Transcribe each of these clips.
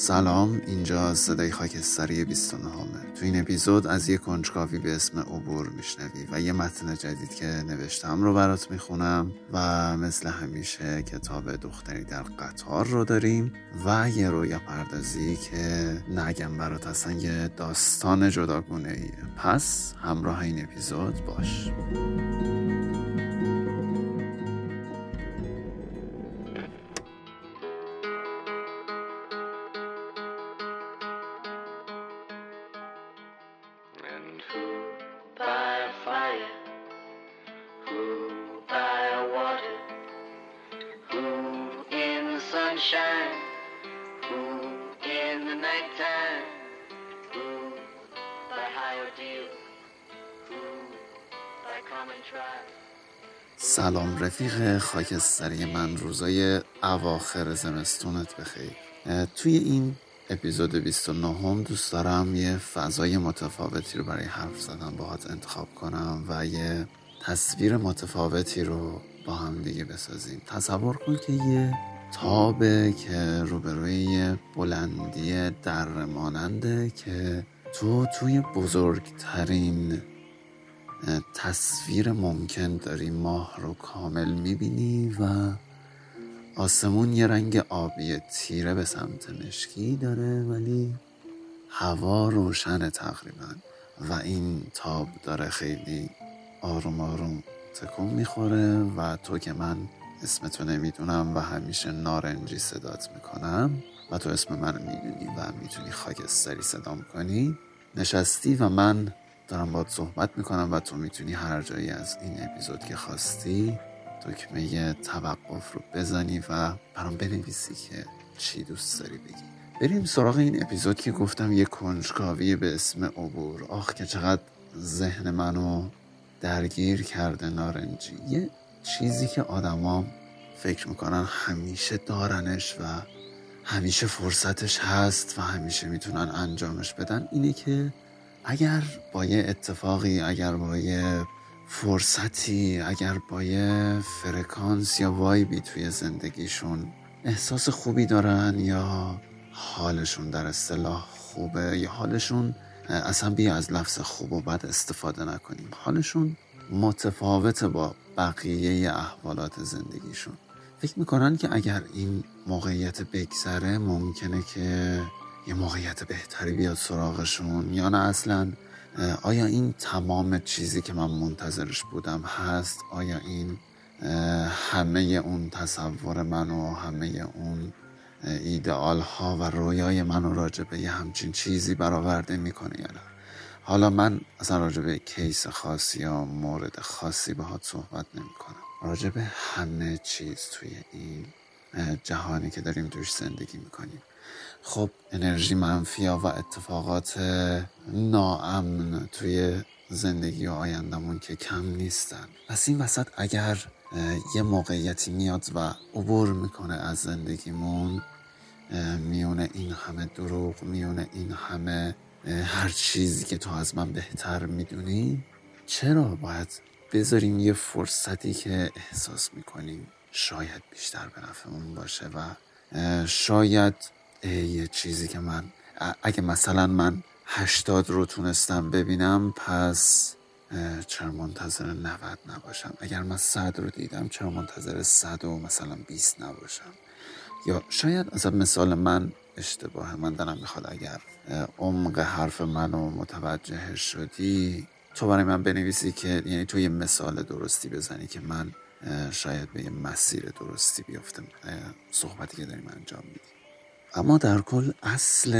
سلام اینجا صدای خاکستری 29 همه تو این اپیزود از یه کنجکاوی به اسم عبور میشنوی و یه متن جدید که نوشتم رو برات می‌خونم و مثل همیشه کتاب دختری در قطار رو داریم و یه رویا پردازی که نگم برات اصلا یه داستان جداگونه ایه. پس همراه این اپیزود باش. رفیق خاکستری من روزای اواخر زمستونت بخیر. توی این اپیزود 29 هم دوست دارم یه فضای متفاوتی رو برای حرف زدن باهات انتخاب کنم و یه تصویر متفاوتی رو با هم دیگه بسازیم. تصور کن که یه تابه که روبروی بلندی در ماننده که تو توی بزرگترین تصویر ممکن داری ماه رو کامل می‌بینی و آسمون یه رنگ آبی تیره به سمت مشکی داره ولی هوا روشن تقریبا. و این تاب داره خیلی آروم آروم تکون می‌خوره و تو که من اسمتو نمی‌دونم و همیشه نارنجی صدات می‌کنم و تو اسم من می‌دونی و می‌تونی خاکستری صدام کنی نشستی و من دارم باید صحبت می‌کنم و تو می‌تونی هر جایی از این اپیزود که خواستی دکمه توقف رو بزنی و برام بنویسی که چی دوست داری بگی. بریم سراغ این اپیزود که گفتم یه کنجکاوی به اسم عبور. آخ که چقدر ذهن منو درگیر کرده نارنجی. یه چیزی که آدما فکر می‌کنن همیشه دارنش و همیشه فرصتش هست و همیشه می‌تونن انجامش بدن اینه که اگر با یه اتفاقی اگر با یه فرصتی اگر با یه فرکانس یا وایبی توی زندگیشون احساس خوبی دارن یا حالشون در اصطلاح خوبه یا حالشون اصلا بیا از لفظ خوب و بد استفاده نکنیم. حالشون متفاوت با بقیه احوالات زندگیشون. فکر می‌کنن که اگر این موقعیت بگذره ممکنه که یه موقعیت بهتری بیاد سراغشون یا نه اصلا؟ آیا این تمام چیزی که من منتظرش بودم هست؟ آیا این همه اون تصور من و همه اون ایدئال ها و رویای من راجع به یه همچین چیزی برآورده می‌کنه یا نه؟ حالا من اصلا راجع به کیس خاصی یا مورد خاصی باهات صحبت نمی کنم راجع به همه چیز توی این جهانی که داریم توش زندگی می‌کنیم. خب انرژی منفی و اتفاقات ناامن توی زندگی و آیندمون که کم نیستن. پس این وسط اگر یه موقعیتی میاد و عبور می‌کنه از زندگیمون میونه این همه دروغ میونه این همه هر چیزی که تو از من بهتر می‌دونی چرا باید بذاریم یه فرصتی که احساس می‌کنیم شاید بیشتر به نفعمون باشه و شاید یه چیزی که من اگه مثلا من هشتاد رو تونستم ببینم پس چرا منتظر 90 نباشم؟ اگر من صد رو دیدم چرا منتظر صد و مثلا 20 نباشم؟ یا شاید مثلا مثال من اشتباه من دارم می‌خواد اگر عمق حرف منو متوجه شدی تو برای من بنویسی که یعنی تو یه مثال درستی بزنی که من شاید به یه مسیر درستی بیفتم صحبتی که داریم انجام میدیم اما در کل اصل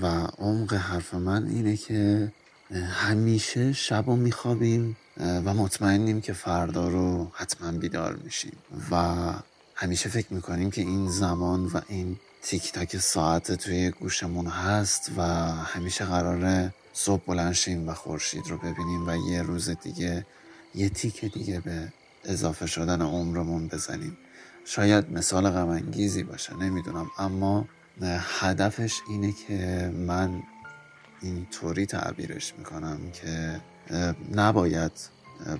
و عمق حرف من اینه که همیشه شب و میخوابیم و مطمئنیم که فردا رو حتما بیدار میشیم. و همیشه فکر می‌کنیم که این زمان و این تیک تاک ساعت توی گوشمون هست و همیشه قراره صبح بلند شیم و خورشید رو ببینیم و یه روز دیگه یه تیک دیگه به اضافه شدن عمرمون بزنیم. شاید مثال غمانگیزی باشه نمی‌دونم. اما هدفش اینه که من اینطوری تعبیرش می‌کنم که نباید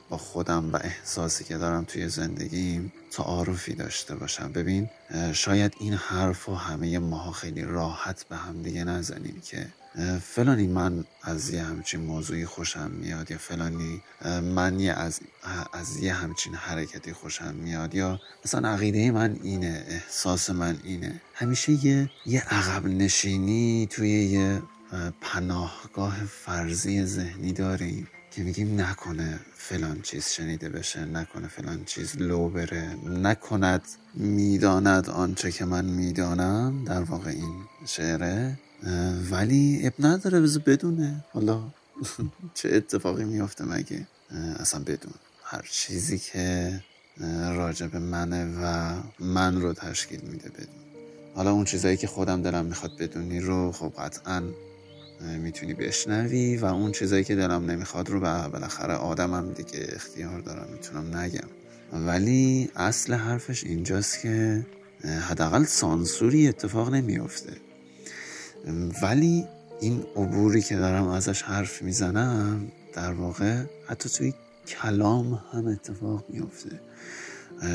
با خودم و احساسی که دارم توی زندگیم تعارفی داشته باشم. ببین شاید این حرف و همه ماها خیلی راحت به هم دیگه نزنیم که فلانی من از یه همچین موضوعی خوشم میاد یا فلانی من یه از, از یه همچین حرکتی خوشم میاد یا مثلا عقیده من اینه احساس من اینه. همیشه یه یه عقب نشینی توی یه پناهگاه فرضی ذهنی داریم. که میگیم نکنه فلان چیز شنیده بشه نکنه فلان چیز لو بره. نکند می‌داند آنچه که من می‌دانم در واقع این شعره. ولی اب نداره بذار بدونه. حالا چه اتفاقی میافته مگه؟ اصلا بدون. هر چیزی که راجب منه و من رو تشکیل میده بدون. حالا اون چیزایی که خودم دلم می‌خواد بدونی رو خب قطعا می‌تونی بشنوی و اون چیزایی که دلم نمی‌خواد رو بالاخره آدمم دیگه اختیار دارم می‌تونم نگم. ولی اصل حرفش اینجاست که حداقل سانسوری اتفاق نمیافته. ولی این عبوری که دارم ازش حرف می‌زنم در واقع حتی توی کلام هم اتفاق میافته.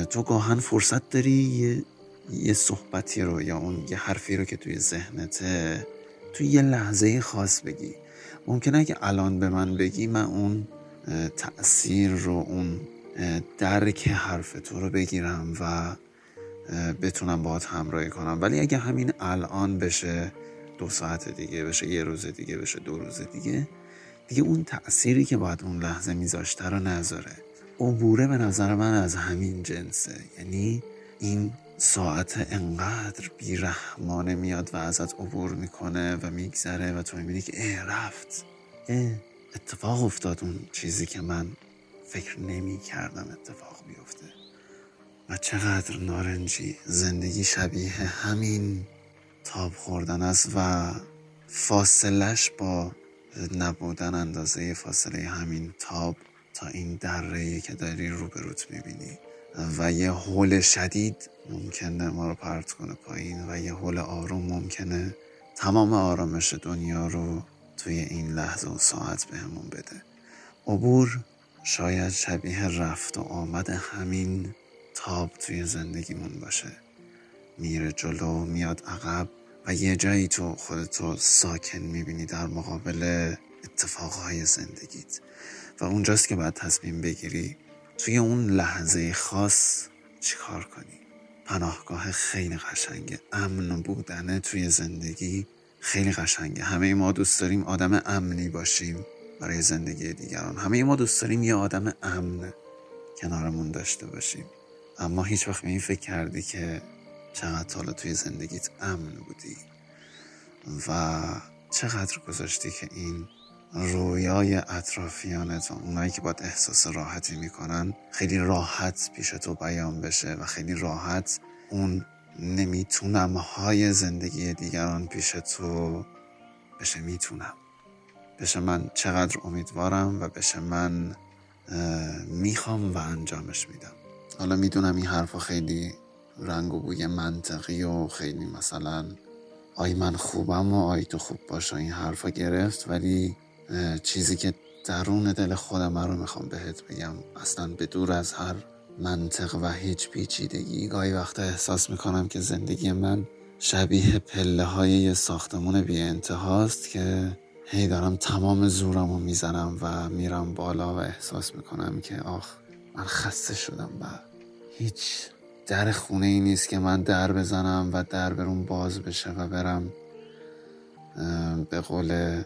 تو گاهن فرصت داری یه, یه صحبتی رو یا اون یه حرفی رو که توی ذهنته توی یه لحظه خاص بگی. ممکنه که الان به من بگی من اون تأثیر رو اون درک حرف تو رو بگیرم و بتونم باهات همراهی کنم. ولی اگه همین الان بشه دو ساعت دیگه بشه یه روز دیگه بشه دو روز دیگه دیگه اون تأثیری که باید اون لحظه میذاشته رو نذاره. عبوره به نظر من از همین جنسه. یعنی این ساعت انقدر بیرحمانه میاد و ازت عبور می‌کنه و میگذره و تو می‌بینی که اه رفت. اه اتفاق افتاد اون چیزی که من فکر نمی کردم اتفاق بیفته. و چقدر نارنجی. زندگی شبیه همین تاب خوردن است و فاصلش با نبودن اندازه فاصله همین تاب تا این دره که داری روبروت می‌بینی. و یه حول شدید ممکنه ما رو پرت کنه پایین و یه حول آروم ممکنه تمام آرامش دنیا رو توی این لحظه و ساعت بهمون به بده. عبور شاید شبیه رفت و آمد همین تاب توی زندگیمون باشه. میره جلو میاد عقب و یه جایی تو خودتو ساکن می‌بینی در مقابل اتفاقهای زندگیت. و اونجاست که باید تصمیم بگیری توی اون لحظه خاص چیکار کنی؟ پناهگاه خیلی قشنگه. امن بودنه توی زندگی خیلی قشنگه. همه ما دوست داریم آدم امنی باشیم برای زندگی دیگران. همه ما دوست داریم یه آدم امن کنارمون داشته باشیم. اما هیچ وقت به این فکر کردی که چقدر حالا توی زندگیت امن بودی و چقدر گذاشتی که این رویای اطرافیانت و اونایی که باید احساس راحتی می‌کنن خیلی راحت پیش تو بیان بشه و خیلی راحت اون نمی‌تونم های زندگی دیگران پیش تو بشه. می‌تونم. بشه من چقدر امیدوارم و بشه من می‌خوام و انجامش میدم. حالا می‌دونم این حرفا خیلی رنگ و بوی منطقی و خیلی مثلا آی من خوبم و آی تو خوب باش این حرفا گرفت ولی چیزی که درون دل خودم رو می‌خوام بهت بگم. اصلا به دور از هر منطق و هیچ پیچیدگی گاهی وقتا احساس می‌کنم که زندگی من شبیه پله های یه ساختمون بی انتهاست که هی دارم تمام زورم رو می‌زنم و میرم بالا و احساس می‌کنم که آخ من خسته شدم و هیچ در خونه ای نیست که من در بزنم و در برون باز بشه و برم به قول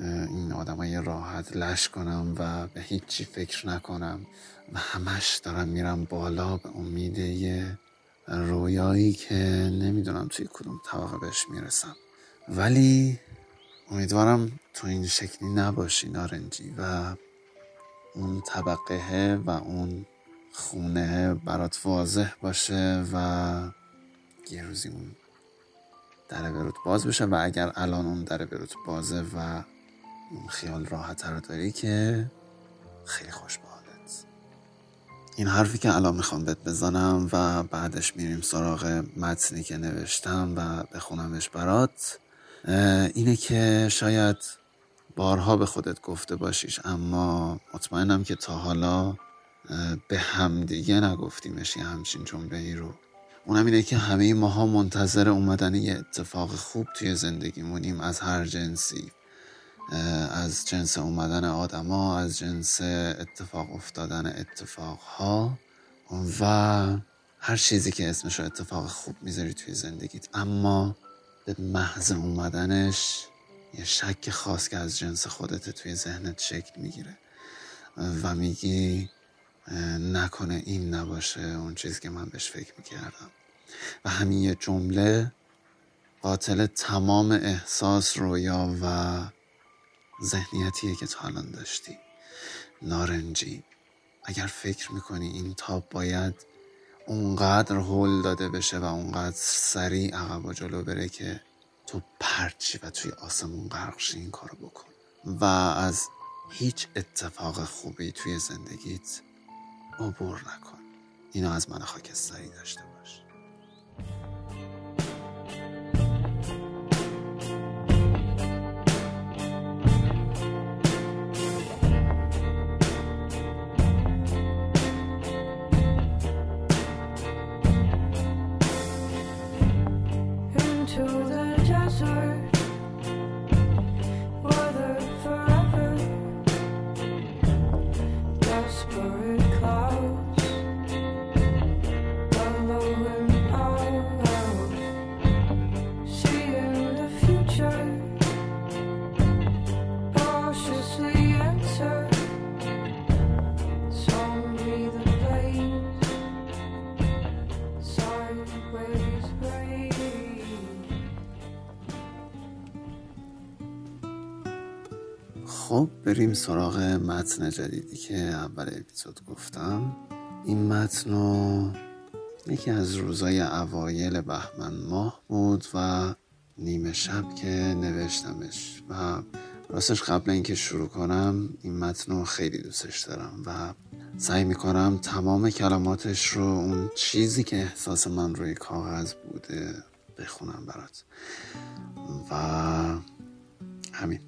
این آدمای راحت لش کنم و به هیچی فکر نکنم و همش دارم میرم بالا به امید یه رویایی که نمی‌دونم توی کدوم طبقه بهش می‌رسم. ولی امیدوارم تو این شکلی نباشی نارنجی و اون طبقه و اون خونه برات واضح باشه و یه روزی اون در بروت باز بشه و اگر الان اون در بروت بازه و اون خیال راحت رو داری که خیلی خوش حالت. این حرفی که الان می‌خوام بهت بزنم و بعدش میریم سراغ متنی که نوشتم و بخونمش برات اینه که شاید بارها به خودت گفته باشیش اما مطمئنم که تا حالا به همدیگه نگفتیمش یه همچین جمله ای رو. اونم اینه که همه ماها منتظر اومدن یه اتفاق خوب توی زندگیمونیم از هر جنسی. از جنس اومدن آدما از جنس اتفاق افتادن اتفاقها. و هر چیزی که اسمش رو اتفاق خوب می‌ذاری توی زندگیت. اما به محض اومدنش یه شک خاص که از جنس خودت توی ذهنت شکل می‌گیره. و میگی نکنه این نباشه اون چیزی که من بهش فکر می‌کردم. و همین یه جمله قاتل تمام احساس رویا و ذهنیتیه که تا الان داشتی. نارنجی. اگر فکر می‌کنی این تاب باید اونقدر هول داده بشه و اونقدر سریع عقب و جلو بره که تو پرچی و توی آسمون غرق این کارو بکن. و از هیچ اتفاق خوبی توی زندگیت عبور نکن. اینو از من خاکستری داشته بریم سراغ متن جدیدی که اول اپیزود گفتم. این متن رو یکی از روزای اوایل بهمن ماه بود و نیمه شب که نوشتمش و راستش قبل اینکه شروع کنم این متن رو خیلی دوستش دارم و سعی می‌کنم تمام کلماتش رو اون چیزی که احساس من روی کاغذ بوده بخونم برات. و همین.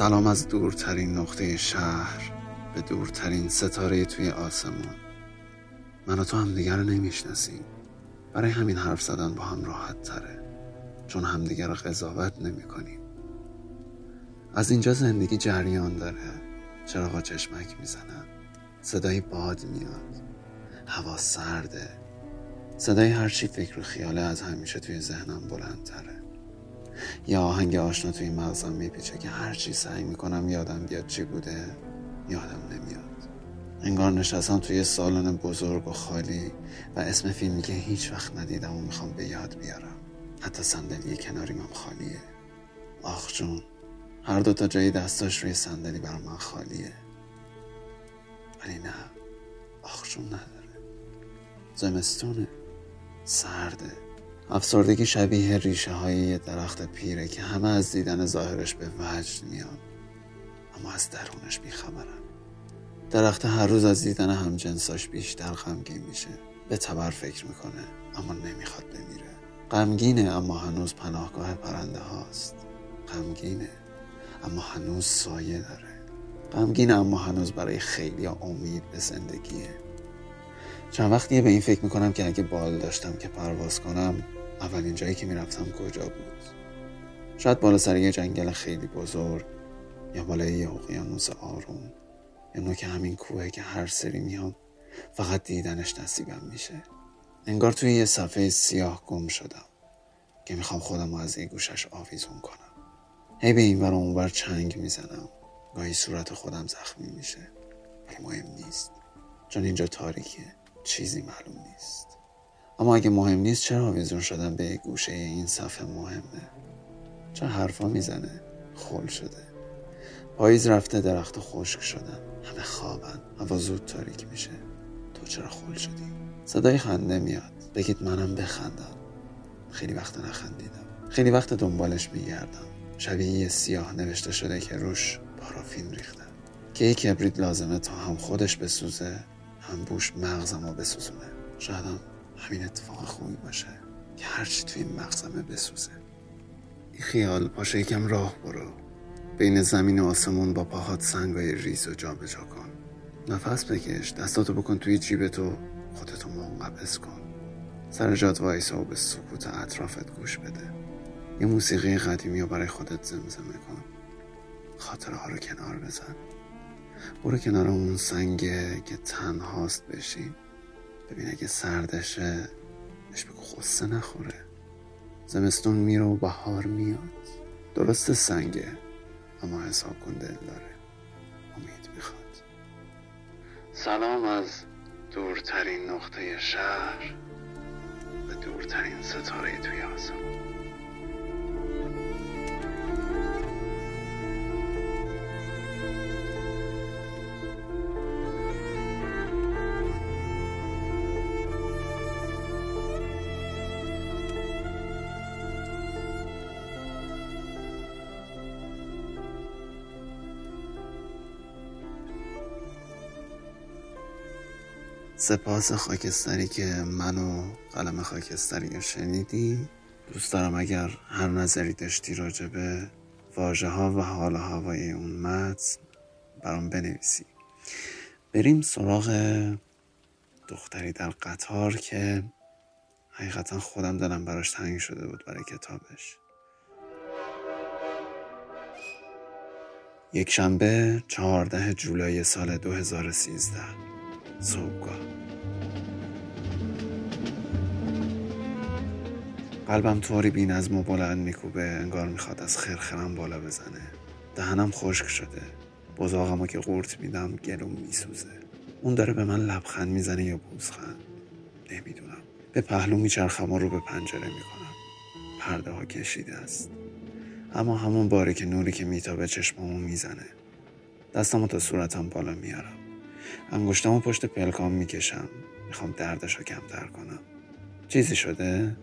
سلام از دورترین نقطه شهر به دورترین ستاره توی آسمون من و تو همدیگر رو نمی‌شناسیم. برای همین حرف زدن با هم راحت تره. چون همدیگر رو قضاوت نمی کنیم از اینجا زندگی جریان داره. چراغا چشمک می‌زنن. صدای باد میاد. هوا سرده. صدای هرچی فکر و خیاله از همیشه توی ذهنم بلندتره. یا آهنگ آشنا توی مغزم میپیچه که هر چی سعی می‌کنم یادم بیاد چی بوده یادم نمیاد. انگار نشستم توی سالن بزرگ و خالی و اسم فیلمی که هیچ وقت ندیدم و می‌خوام به یاد بیارم. حتی صندلی کناری من خالیه. آخ جون هر دو تا جای دستاش روی صندلی بر من خالیه. ولی نه آخ جون نداره. زمستونه سرده. افسردگی شبیه ریشه های یه درخت پیره که همه از دیدن ظاهرش به وجد میان اما از درونش بیخبرن. درخت هر روز از دیدن همجنساش بیشتر غمگین میشه. به تبر فکر می‌کنه اما نمی‌خواد بمیره. غمگینه اما هنوز پناهگاه پرنده هاست. غمگینه اما هنوز سایه داره. غمگینه اما هنوز برای خیلی امید به زندگیه. چند وقتیه به این فکر می‌کنم که اگه بال داشتم که پرواز کنم اولین جایی که می‌رفتم کجا بود؟ شاید بالا سر یه جنگل خیلی بزرگ یا بالای یه اقیانوس آروم یا نوک همین کوه که هر سری میام فقط دیدنش نصیبم میشه. انگار توی یه صفحه سیاه گم شدم که می‌خوام خودم از این گوشش آویزون کنم. هی به این اون بر چنگ می‌زنم. گاهی صورت خودم زخمی میشه ولی مهم نیست. چون اینجا تاریکه چیزی معلوم نیست. اما اگه مهم نیست چرا آویزون شدن به گوشه این صفحه مهمه؟ چه حرفا می‌زنه؟ خول شده. پاییز رفته درخت خشک شدن. همه خوابن. هوا زود تاریک میشه. تو چرا خول شدی؟ صدای خنده میاد. بگید منم بخندم. خیلی وقت نخندیدم. خیلی وقت دنبالش میگردم. شبیه یه سیاه نوشته شده که روش پارافین ریختم که یک کبریت لازمه تا هم خودش بسوزه هم بوش مغزم رو بسوزونه شایدم همین اتفاق خوبی باشه که هرچی توی این مغزمه بسوزه. این خیال پاشه یکم راه برو. بین زمین و آسمون با پاهات سنگای ریز و جا کن. نفس بکش دستاتو بکن توی جیبتو خودتو منقبض کن. سر جات وایسا و به سکوت اطرافت گوش بده. یه موسیقی قدیمی رو برای خودت زمزمه کن. خاطره ها رو کنار بزن. برو کنار اون سنگه که تنهاست بشی ببین اگه سردشه بهش بگو خصه نخوره. زمستون میره و بهار میاد. درست سنگه اما حساب کن دل داره. امید می‌خواد. سلام از دورترین نقطه شهر و دورترین ستاره توی آسمان. سپاس خاکستری که منو قلم خاکستری رو شنیدی. دوست دارم اگر هر نظری داشتی راجع به واژه ها و حال هوای اون متن برام بنویسی. بریم سراغ دختری در قطار که حقیقتا خودم دلم براش تنگ شده بود برای کتابش. یک شنبه چهارده جولای سال 2013 صبحگاه قلبم طوری بین از بلند میکوبه انگار می‌خواد از خرخرم بالا بزنه. دهنم خشک شده. بزاقمو که قورت میدم گلوم میسوزه. اون داره به من لبخند می‌زنه یا بوزخند؟ نمی‌دونم. به پهلو میچرخم و رو به پنجره می‌کنم. پرده ها کشیده است. اما همون باره که نوری که میتابه چشمامو می‌زنه. دستمو تا صورتم بالا میارم. انگشتمو پشت پلکام می‌کشم. می‌خوام دردش رو کمتر کنم. چیزی شده؟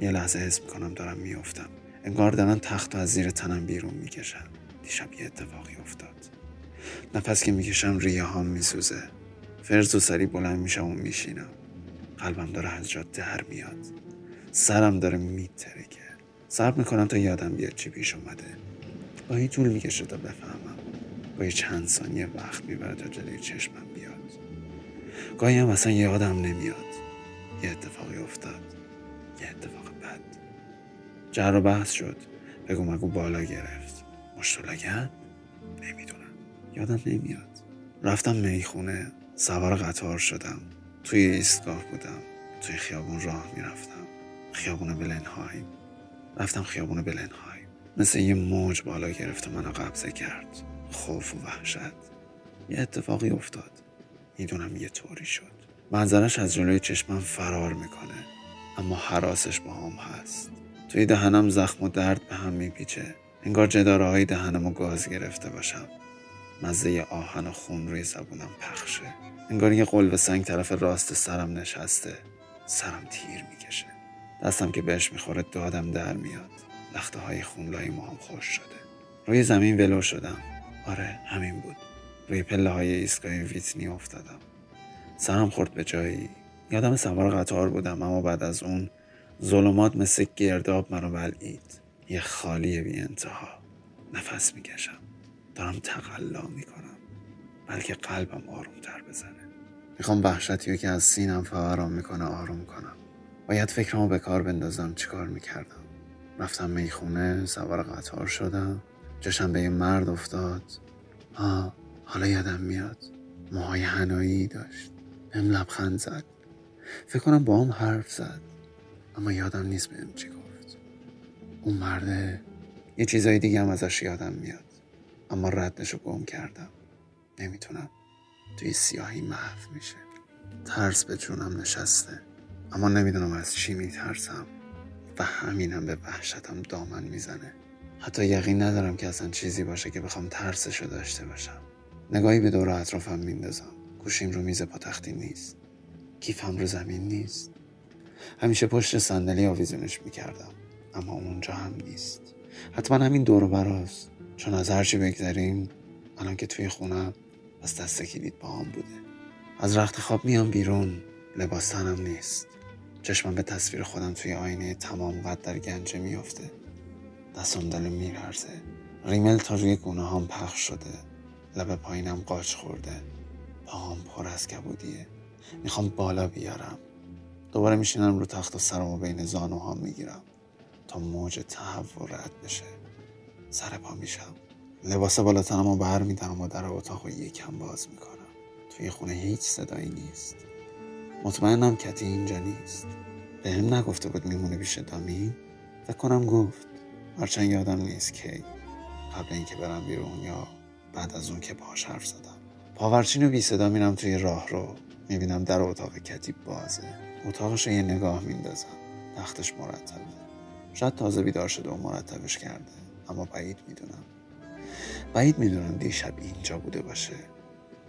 یه لحظه حس می‌کنم دارم میافتم. انگار دارن تخت از زیر تنم بیرون می‌کشم دیشب یه اتفاقی افتاد. نفس که می‌کشم ریه هام میسوزه. فرز و سری بلند میشم و میشینم. قلبم داره از جا در میاد. سرم داره میترکه. صبر می‌کنم تا یادم بیاد چی پیش اومده. گاهی طول می‌کشه تا بفهمم. گاهی چند ثانیه وقت می‌بره تا جلوی چشمم. گاهی هم اصلا یادم نمیاد. یه اتفاقی افتاد یه اتفاق بد. جر و بحث شد. بگو مگو بالا گرفت. مشتلگن نمی‌دونم. یادم نمیاد. رفتم می‌خونه. سوار قطار شدم. توی ایستگاه بودم. توی خیابون راه می‌رفتم. خیابون بلنهایم. رفتم خیابون بلنهایم. مثل یه موج بالا گرفت و منو قبضه کرد. خوف و وحشت. یه اتفاقی افتاد. می‌دونم یه طوری شد. منظرش از جلوی چشمم فرار می‌کنه اما حراسش با هم هست. توی دهنم زخم و درد به هم میپیچه. انگار جداره های دهنم و گاز گرفته باشم. مزه آهن و خون روی زبونم پخشه. انگار یه قلب سنگ طرف راست سرم نشسته. سرم تیر می‌کشه. دستم که بهش می‌خوره دادم در میاد. لخته های خونلای ما هم خوش شده. روی زمین ولو شدم. آره همین بود. روی پله های ایستگاه ویتنی افتادم. سرم خورد به جایی. یادم سوار قطار بودم اما بعد از اون ظلمات مثل گرداب منو بلعید. یه خالی بی انتها نفس می‌کشم. دارم تقلا می‌کنم. بلکه قلبم آرومتر بزنه. می‌خوام وحشتی که از سینم فوران می‌کنه آروم کنم. باید فکرمو به کار بندازم. چیکار می‌کردم؟ رفتم می‌خونه سوار قطار شدم. چشم به یه مرد افتاد. آه حالا یادم میاد. موهای هنایی داشت. بهم لبخند زد. فکر کنم با هم حرف زد. اما یادم نیست بهم چی گفت. اون مرده یه چیزای دیگه هم ازش یادم میاد. اما ردشو گم کردم. نمی‌تونم توی سیاهی محو میشه. ترس به جونم نشسته. اما نمی‌دونم از چی میترسم. و همینم به وحشتم دامن می‌زنه. حتی یقین ندارم که اصلا چیزی باشه که بخوام ترسشو داشته باشم. نگاهی به دور اطرافم میندازم. گوشیم رو میز پاتختی نیست. کیفم رو زمین نیست. همیشه پشت صندلی آویزونش می‌کردم. اما اونجا هم نیست. حتما همین دور براست. چون از هرچی بگذریم الان که توی خونم از دست کلید با هم بوده. از رخت خواب میام بیرون. لباس تنم نیست. چشمم به تصویر خودم توی آینه تمام قد در گنجه میافته. دستم دل میلرزه. ریمل تا روی گونه هم پخش شده. لب پایینم قاچ خورده. پاهم پر از کبودیه. می‌خوام بالا بیارم. دوباره میشینم رو تخت و سرمو بین زانوهام می‌گیرم. تا موج تهوع رد بشه. سر پا میشم. لباس بالاتنم رو بر میدارم و در اتاق یکم باز می‌کنم. توی خونه هیچ صدایی نیست. مطمئنم کتی اینجا نیست. به هم نگفته بود میمونه پیش دامی. فکر کنم گفت. هرچند یادم نیست کی. قبل اینکه برم بیرون یا بعد از اون که باهاش حرف زدم. پاورچین و بی صدا میرم توی راه رو می‌بینم در اتاق کتیب بازه. اتاقش یه نگاه میندازم. تختش مرتبه. شاید تازه بیدار شده و مرتبش کرده اما بعید می‌دونم. بعید می‌دونم دیشب اینجا بوده باشه.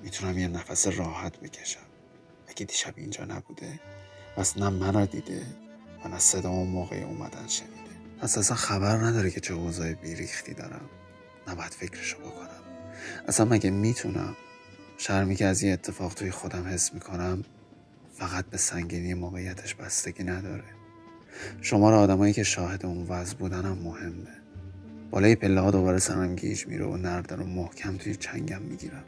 می‌تونم یه نفس راحت بکشم. اگه دیشب اینجا نبوده پس نه منو دیده و نه صدا و موقع اومدن شنیده. پس اصلا خبر نداره که چه اوضاع بیریختی دارم. نباید فکرشو بکنم. اصلا مگه می‌تونم؟ شرمی که از یه اتفاق توی خودم حس می‌کنم فقط به سنگینی موقعیتش بستگی نداره. شمار آدمایی که شاهد اون وضع بودنم مهمه. بالای پله ها دوباره سرم گیج میره و نرده رو محکم توی چنگم می‌گیرم.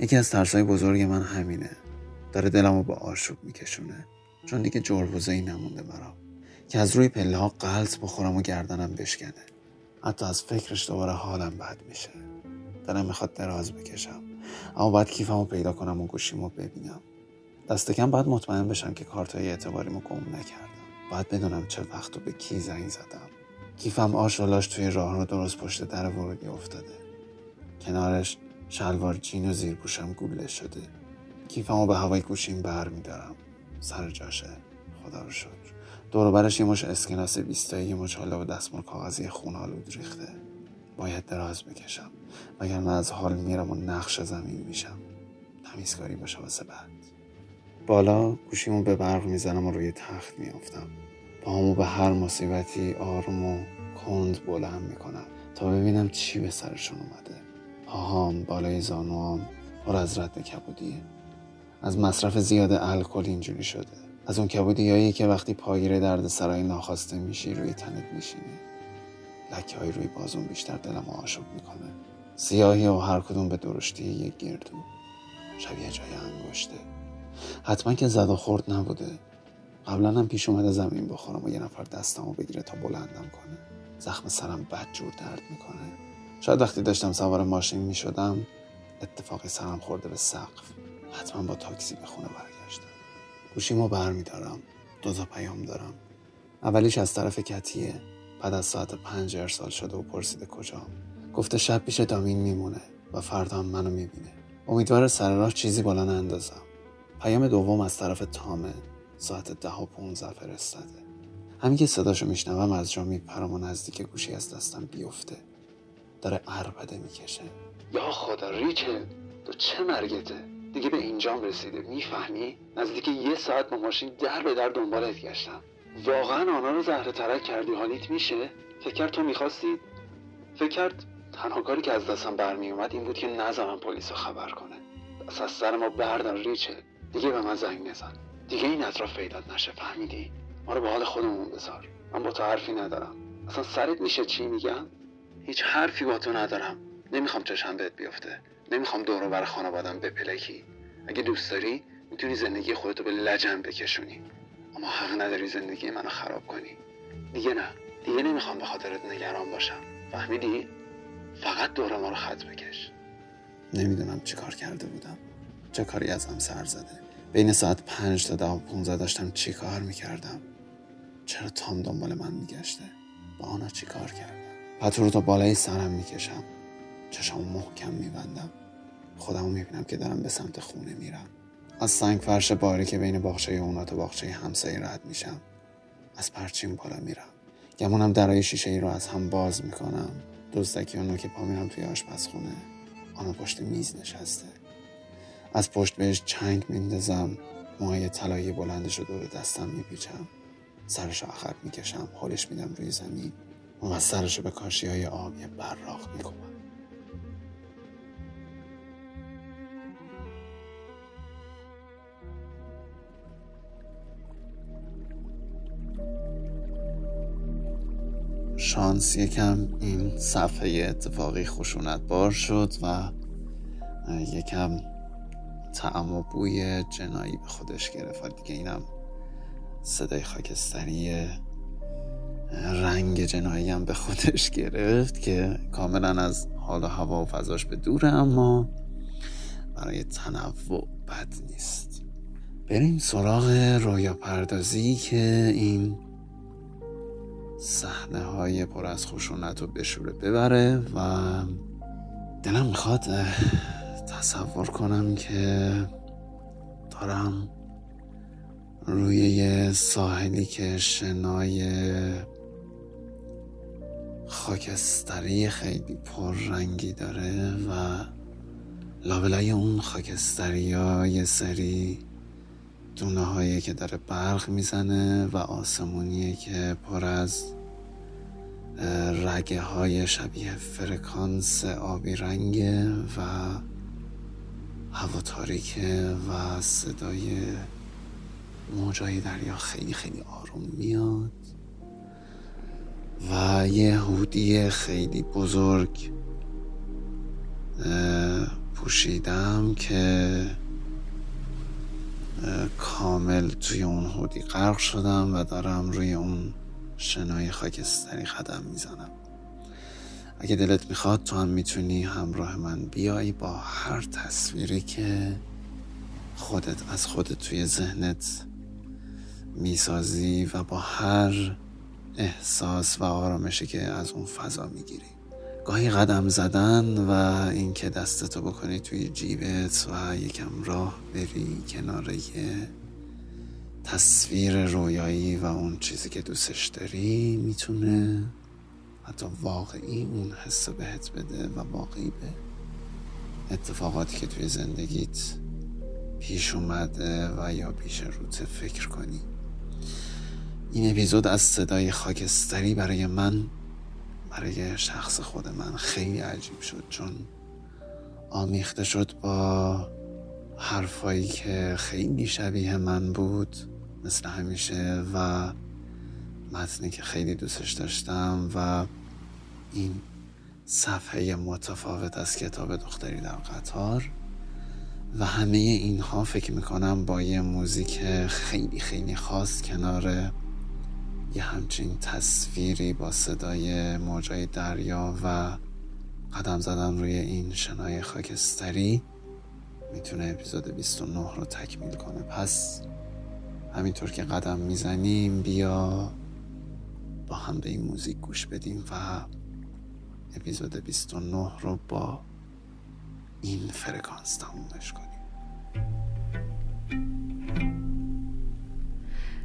یکی از ترسای بزرگ من همینه. داره دلم رو با آشوب میکشونه. چون دیگه جربوزه ای نمونده برام. که از روی پله ها قلط بخورم و گردنم بشکنه. حتی از فکرش دوباره حالم بد میشه. دلم می‌خواد دراز بکشم. اما باید کیفم رو پیدا کنم و گوشیمو ببینم. دست کم باید مطمئن بشم که کارتای اعتباریمو گم نکردم. باید بدونم چه وقت و به کی زنگ زدم. کیفم آش و توی راه رو درست پشت در ورودی افتاده. کنارش شلوار جین و زیر پوشم گوله شده. کیفمو به هوای گوشیم بر میدارم. سر جاشه خدا رو شکر. دور برش یه مش اسکناس بیستایی یه مش و دستمال کاغذی خون آلود ریخته. باید دراز بکشم. وگرنه از حال میرم و نقش زمین میشم تمیزکاری باشه واسه بعد. بالا گوشیمو به برق می‌زنم و روی تخت میافتم. پاهامو به هر مصیبتی آروم و کند بلند می‌کنم تا ببینم چی به سرشون اومده. پاهام بالای زانوام پر از رد کبودیه. از مصرف زیاد الکل اینجوری شده. از اون کبودیایی که وقتی پاگیر درد سرای ناخواسته میشی روی تنت میشینی لکه های روی بازون بیشتر دلم آشوب می‌کنه. سیاهی و هر کدوم به درشتی یک گردو. شبیه جای انگشته. حتما که زد و خورد نبوده. قبلا هم پیش اومده زمین بخورم و یه نفر دستمو بگیره تا بلندم کنه. زخم سرم بد جور درد می‌کنه. شاید وقتی داشتم سوار ماشین می‌شدم اتفاقی سرم خورده به سقف. حتما با تاکسی به خونه برگشتم. گوشیمو برمیدارم. دو تا پیام دارم. اولیش از طرف کتیه. بعد از ساعت پنج ارسال شده و پرسیده کجا گفته شب پیش دامین میمونه و فردا هم منو می‌بینه. امیدوار سر راه چیزی بالا نندازم. پیام دوم از طرف تامه ساعت ده و پونزه فرستاده. همین که صداشو میشنوم از جا میپرم و نزدیک گوشی از دستم بیفته. داره عربده می‌کشه. یا خدا ریچل تو چه مرگته؟ دیگه به اینجام رسیده. می‌فهمی؟ نزدیک یه ساعت با ماشین در به در دنبالت گشتم. واقعا آنها رو زهره ترک کردی. حالیت میشه؟ فکر تو می‌خواستی؟ فکر تنها کاری که از دستم برمی اومد این بود که نذارم پلیس خبر کنه. دست از سر ما بردار ریچل. دیگه به من زنگ نزن. دیگه این اطراف پیدات نشه فهمیدی؟ ما رو به حال خودمون بذار. من با تو حرفی ندارم. اصلا سرت میشه چی میگم هیچ حرفی با تو ندارم. نمی‌خوام چشم بهت بیفته. نمی‌خوام دور بر خانوادم بپلکی. اگه دوست داری می‌تونی زندگی خودتو به لجن بکشونی. اما حق نداری زندگی منو خراب کنی. دیگه نه. دیگه نمی‌خوام به خاطرت نگران باشم. فهمیدی؟ فقط دور ما رو خط بکش. نمی‌دونم چی کار کرده بودم. چه کاری ازم سر زده. بین ساعت پنج تا ده و پونزه داشتم چی کار می‌کردم؟ چرا تام دنبال من میگشته؟ با آنا چی کار کردم؟ پتو رو تا بالای سرم می‌کشم. چشم محکم میبندم. خودمو می‌بینم که دارم به سمت خونه میرم. از سنگ فرش باری که بین باغچه اونا تا باغچه همسایه رد میشم از پرچین بالا میرم. گمونم درای شیشه ای رو از هم باز می‌کنم. دزدکی اونو که پا میرم توی آشپزخونه آنا پشت میز نشسته. از پشت بهش چنگ میندازم موهای طلایی بلندش رو دور دستم میپیچم. سرش عقب می‌کشم حالش میدم روی زمین و سرش رو به کاشی های آبی براق می‌کنم شانس یکم این صفحه اتفاقی خشونت بار شد و یکم تعم و بوی جنایی به خودش گرفت. دیگه اینم صدای خاکستری رنگ جنایی هم به خودش گرفت که کاملا از حال و هوا و فضاش به دوره اما برای تنوع بد نیست. بریم سراغ رویا پردازی که این صحنه های پر از خشونت رو بشوره ببره و دلم می‌خواد تصور کنم که دارم روی یه ساحلی که شنای خاکستری خیلی پررنگی داره و لابلای اون خاکستری یه سری دونه هایی که داره برق می‌زنه و آسمونیه که پر از رگه های شبیه فرکانس آبی رنگه و هوا تاریکه و صدای موجای دریا خیلی خیلی آروم میاد و یه هودی خیلی بزرگ پوشیدم که کامل توی اون هودی غرق شدم و دارم روی اون شنای خاکستری قدم می‌زنم. اگه دلت می‌خواد تو هم می‌تونی همراه من بیای با هر تصویری که خودت از خودت توی ذهنت می‌سازی و با هر احساس و آرامشی که از اون فضا می‌گیری. گاهی قدم زدن و اینکه دستتو بکنی توی جیبت و یکم راه بری کنار یه تصویر رویایی و اون چیزی که دوستش داری می‌تونه حتی واقعی اون حس بهت بده و واقعی به اتفاقاتی که توی زندگیت پیش اومده و یا پیش روت فکر کنی. این اپیزود از صدای خاکستری برای من برای شخص خود من خیلی عجیب شد چون آمیخته شد با حرفایی که خیلی شبیه من بود مثل همیشه و متنی که خیلی دوستش داشتم و این صفحه متفاوت از کتاب دختری در قطار و همه اینها فکر می‌کنم با یه موزیک خیلی خیلی خاص کنار یه همچین تصویری با صدای موجای دریا و قدم زدن روی این شنای خاکستری می‌تونه اپیزود 29 رو تکمیل کنه. پس همینطور که قدم می‌زنیم بیا با هم به این موزیک گوش بدیم و اپیزود 29 رو با این فرکانس تمومش کنیم.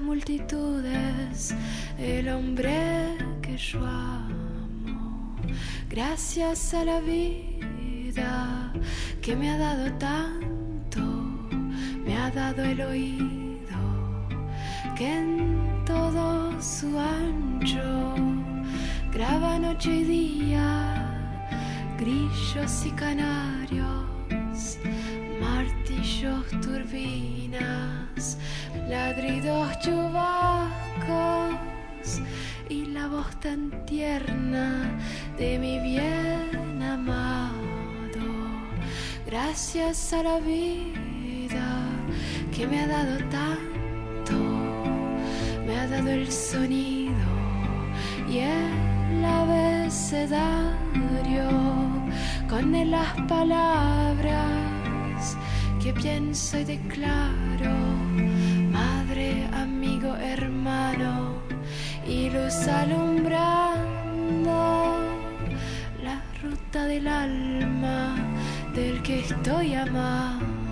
multitudes el hombre que yo amo. Gracias a la vida que me ha dado tanto, me ha dado el oído que en todo su ancho graba noche y día, grillos y canarios, martillos, turbinas, ladridos chubascos y la voz tan tierna de mi bien amado. Gracias a la vida que me ha dado tanto, me ha dado el sonido y el abecedario con las palabras que pienso y declaro, hermano y luz alumbrando la ruta del alma del que estoy amado.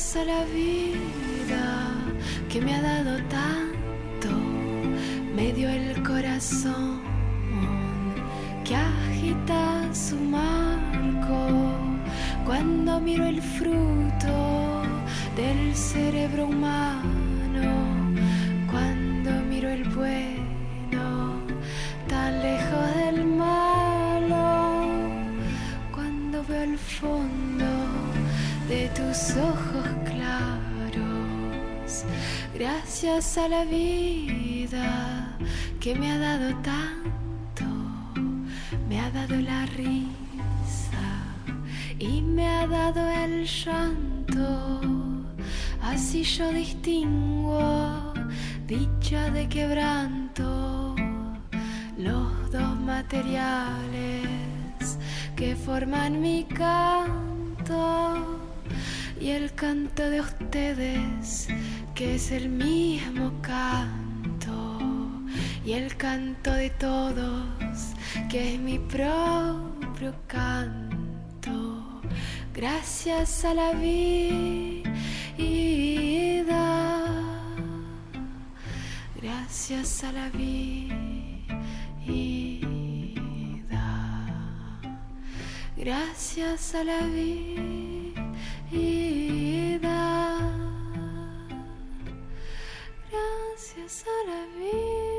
Gracias a la vida que me ha dado tanto, me dio el corazón que agita su marco. Cuando miro el fruto del cerebro humano, cuando miro el bueno tan lejos del malo, cuando veo el fondo de tus ojos gracias a la vida que me ha dado tanto, me ha dado la risa y me ha dado el llanto, así yo distingo dicha de quebranto, los dos materiales que forman mi canto y el canto de ustedes, que es el mismo canto, y el canto de todos, que es mi propio canto, gracias a la vida, gracias a la vida. Gracias a la vida. que sera vie.